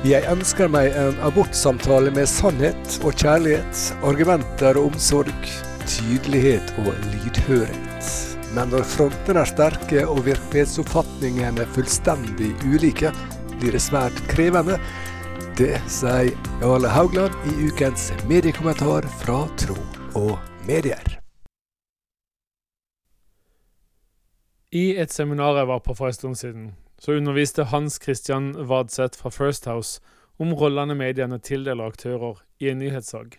Jeg ønsker meg en abortsamtale med sannhet og kjærlighet, argumenter og omsorg, tydelighet og lydhørhet. Men når frontene er sterke og virkelighetsoppfatningene fullstendig ulike, blir det svært krevende. Det sier Jarle Haugland i ukens mediekommentar fra Tro og Medier. I et seminar jeg var på for en stund siden, så underviste Hans Christian Vadseth fra First House om rollene mediene tildeler aktører i en nyhetssak.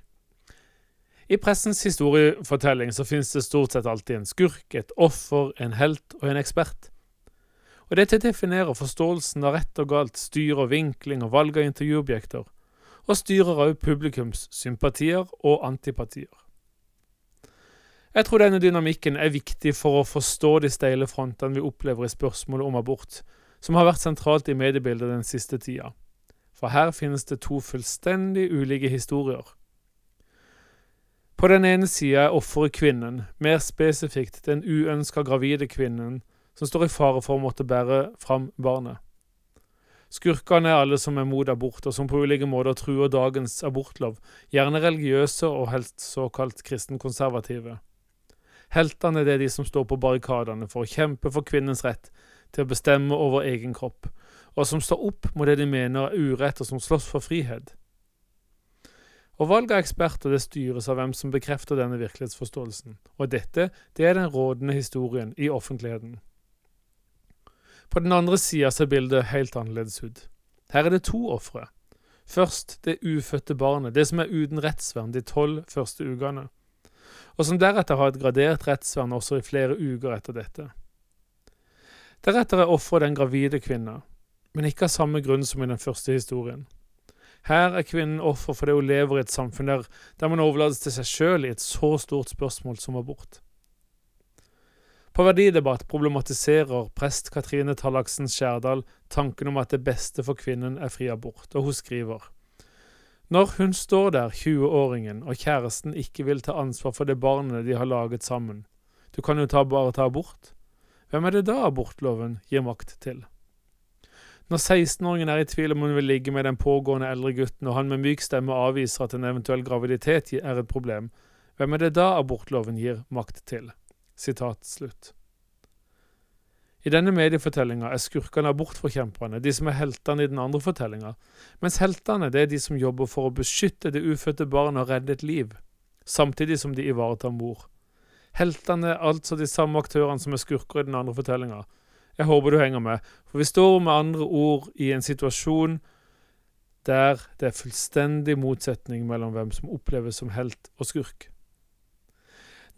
I pressens historiefortelling så finnes det stort sett alltid en skurk, et offer, en helt og en ekspert. Og Dette definerer forståelsen av rett og galt, styrer vinkling og valg av intervjuobjekter, og styrer også publikums sympatier og antipatier. Jeg tror denne dynamikken er viktig for å forstå de steile frontene vi opplever i spørsmålet om abort, som har vært sentralt i mediebildet den siste tida. For her finnes det to fullstendig ulike historier. På den ene sida er offeret kvinnen, mer spesifikt den uønska gravide kvinnen som står i fare for å måtte bære fram barnet. Skurkene er alle som er mot abort, og som på ulike måter truer dagens abortlov, gjerne religiøse og helst såkalt kristenkonservative. Heltene er det de som står på barrikadene for å kjempe for kvinnens rett til å bestemme over egen kropp, og som står opp mot det de mener er urett, og som slåss for frihet. Og Valget av eksperter det styres av hvem som bekrefter denne virkelighetsforståelsen, og dette det er den rådende historien i offentligheten. På den andre sida ser bildet helt annerledes ut. Her er det to ofre. Først det ufødte barnet, det som er uten rettsvern de tolv første ukene og som deretter har et gradert rettsvern også i flere uker etter dette. Deretter er offeret den gravide kvinna, men ikke av samme grunn som i den første historien. Her er kvinnen offer fordi hun lever i et samfunn der, der man overlates til seg sjøl i et så stort spørsmål som abort. På Verdidebatt problematiserer prest Katrine Tallaksen Skjærdal tanken om at det beste for kvinnen er fri abort, og hun skriver når hun står der, 20-åringen, og kjæresten ikke vil ta ansvar for det barnet de har laget sammen, du kan jo ta, bare ta abort, hvem er det da abortloven gir makt til? Når 16-åringen er i tvil om hun vil ligge med den pågående eldre gutten, og han med myk stemme avviser at en eventuell graviditet er et problem, hvem er det da abortloven gir makt til? Sitat slutt. I denne mediefortellinga er skurkene abortforkjemperne, de som er heltene i den andre fortellinga, mens heltene det er de som jobber for å beskytte det ufødte barnet og redde et liv, samtidig som de ivaretar mor. Heltene er altså de samme aktørene som er skurker i den andre fortellinga. Jeg håper du henger med, for vi står med andre ord i en situasjon der det er fullstendig motsetning mellom hvem som oppleves som helt og skurk.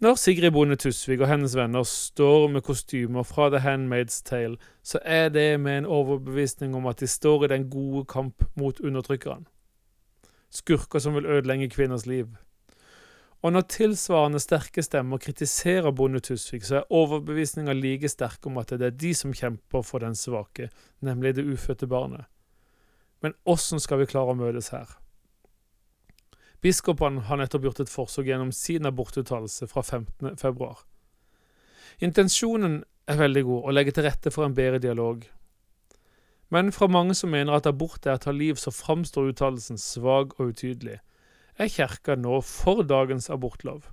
Når Sigrid Bonde Tusvik og hennes venner står med kostymer fra The Handmaid's Tale, så er det med en overbevisning om at de står i den gode kamp mot undertrykkeren. Skurker som vil ødelegge kvinners liv. Og når tilsvarende sterke stemmer kritiserer Bonde Tusvik, så er overbevisninga like sterk om at det er de som kjemper for den svake, nemlig det ufødte barnet. Men åssen skal vi klare å møtes her? Biskopene har nettopp gjort et forsøk gjennom sin abortuttalelse fra 15. februar. Intensjonen er veldig god, å legge til rette for en bedre dialog. Men fra mange som mener at abort er å ta liv, så framstår uttalelsen svak og utydelig. Er Kirka nå for dagens abortlov?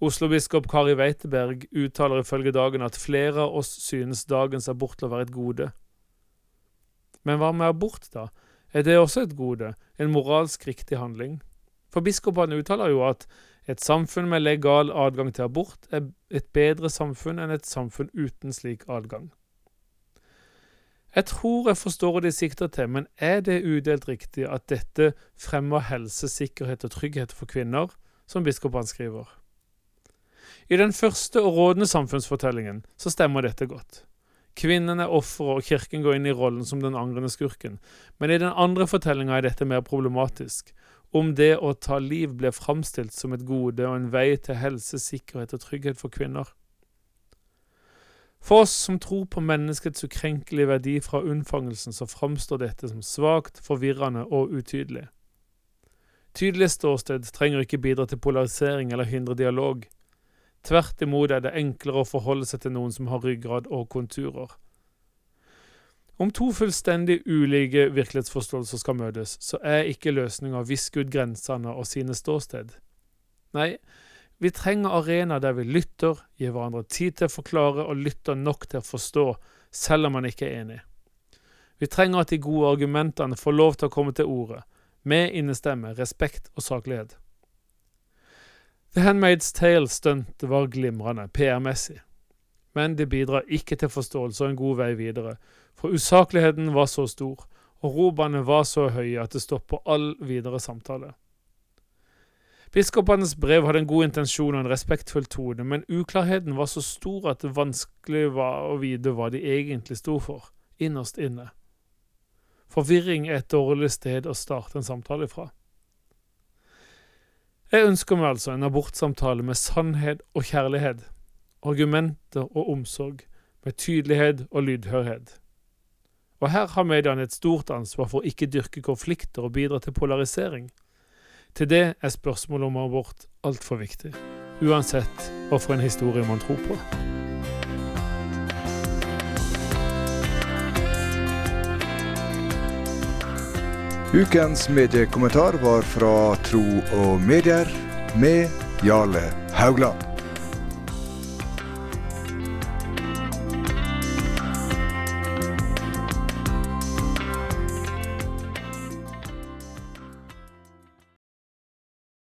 Oslo-biskop Kari Weiteberg uttaler ifølge Dagen at flere av oss synes dagens abortlov er et gode. Men hva med abort, da? Er det også et gode, en moralsk riktig handling? For biskopene uttaler jo at et samfunn med legal adgang til abort er et bedre samfunn enn et samfunn uten slik adgang. Jeg tror jeg forstår hva de sikter til, men er det udelt riktig at dette fremmer helse, sikkerhet og trygghet for kvinner, som biskopene skriver? I den første og rådende samfunnsfortellingen så stemmer dette godt. Kvinnen er offeret, og kirken går inn i rollen som den angrende skurken. Men i den andre fortellinga er dette mer problematisk, om det å ta liv ble framstilt som et gode og en vei til helse, sikkerhet og trygghet for kvinner. For oss som tror på menneskets ukrenkelige verdi fra unnfangelsen, så framstår dette som svakt, forvirrende og utydelig. Tydelig ståsted trenger ikke bidra til polarisering eller hindre dialog. Tvert imot er det enklere å forholde seg til noen som har ryggrad og konturer. Om to fullstendig ulike virkelighetsforståelser skal møtes, så er ikke løsninga å viske ut grensene og sine ståsted. Nei, vi trenger arenaer der vi lytter, gir hverandre tid til å forklare og lytter nok til å forstå, selv om man ikke er enig. Vi trenger at de gode argumentene får lov til å komme til ordet, med innestemme, respekt og saklighet. The Handmaid's Tale-stunt var glimrende PR-messig, men det bidrar ikke til forståelse og en god vei videre, for usakligheten var så stor, og robene var så høye at det stopper all videre samtale. Biskopenes brev hadde en god intensjon og en respektfull tone, men uklarheten var så stor at det vanskelig var å vite hva de egentlig sto for, innerst inne. Forvirring er et dårlig sted å starte en samtale fra. Jeg ønsker meg altså en abortsamtale med sannhet og kjærlighet, argumenter og omsorg, med tydelighet og lydhørhet. Og her har mediene et stort ansvar for å ikke dyrke konflikter og bidra til polarisering. Til det er spørsmålet om abort altfor viktig, uansett hva for en historie man tror på. Ukens mediekommentar var fra Tro og Medier med Jarle Haugland.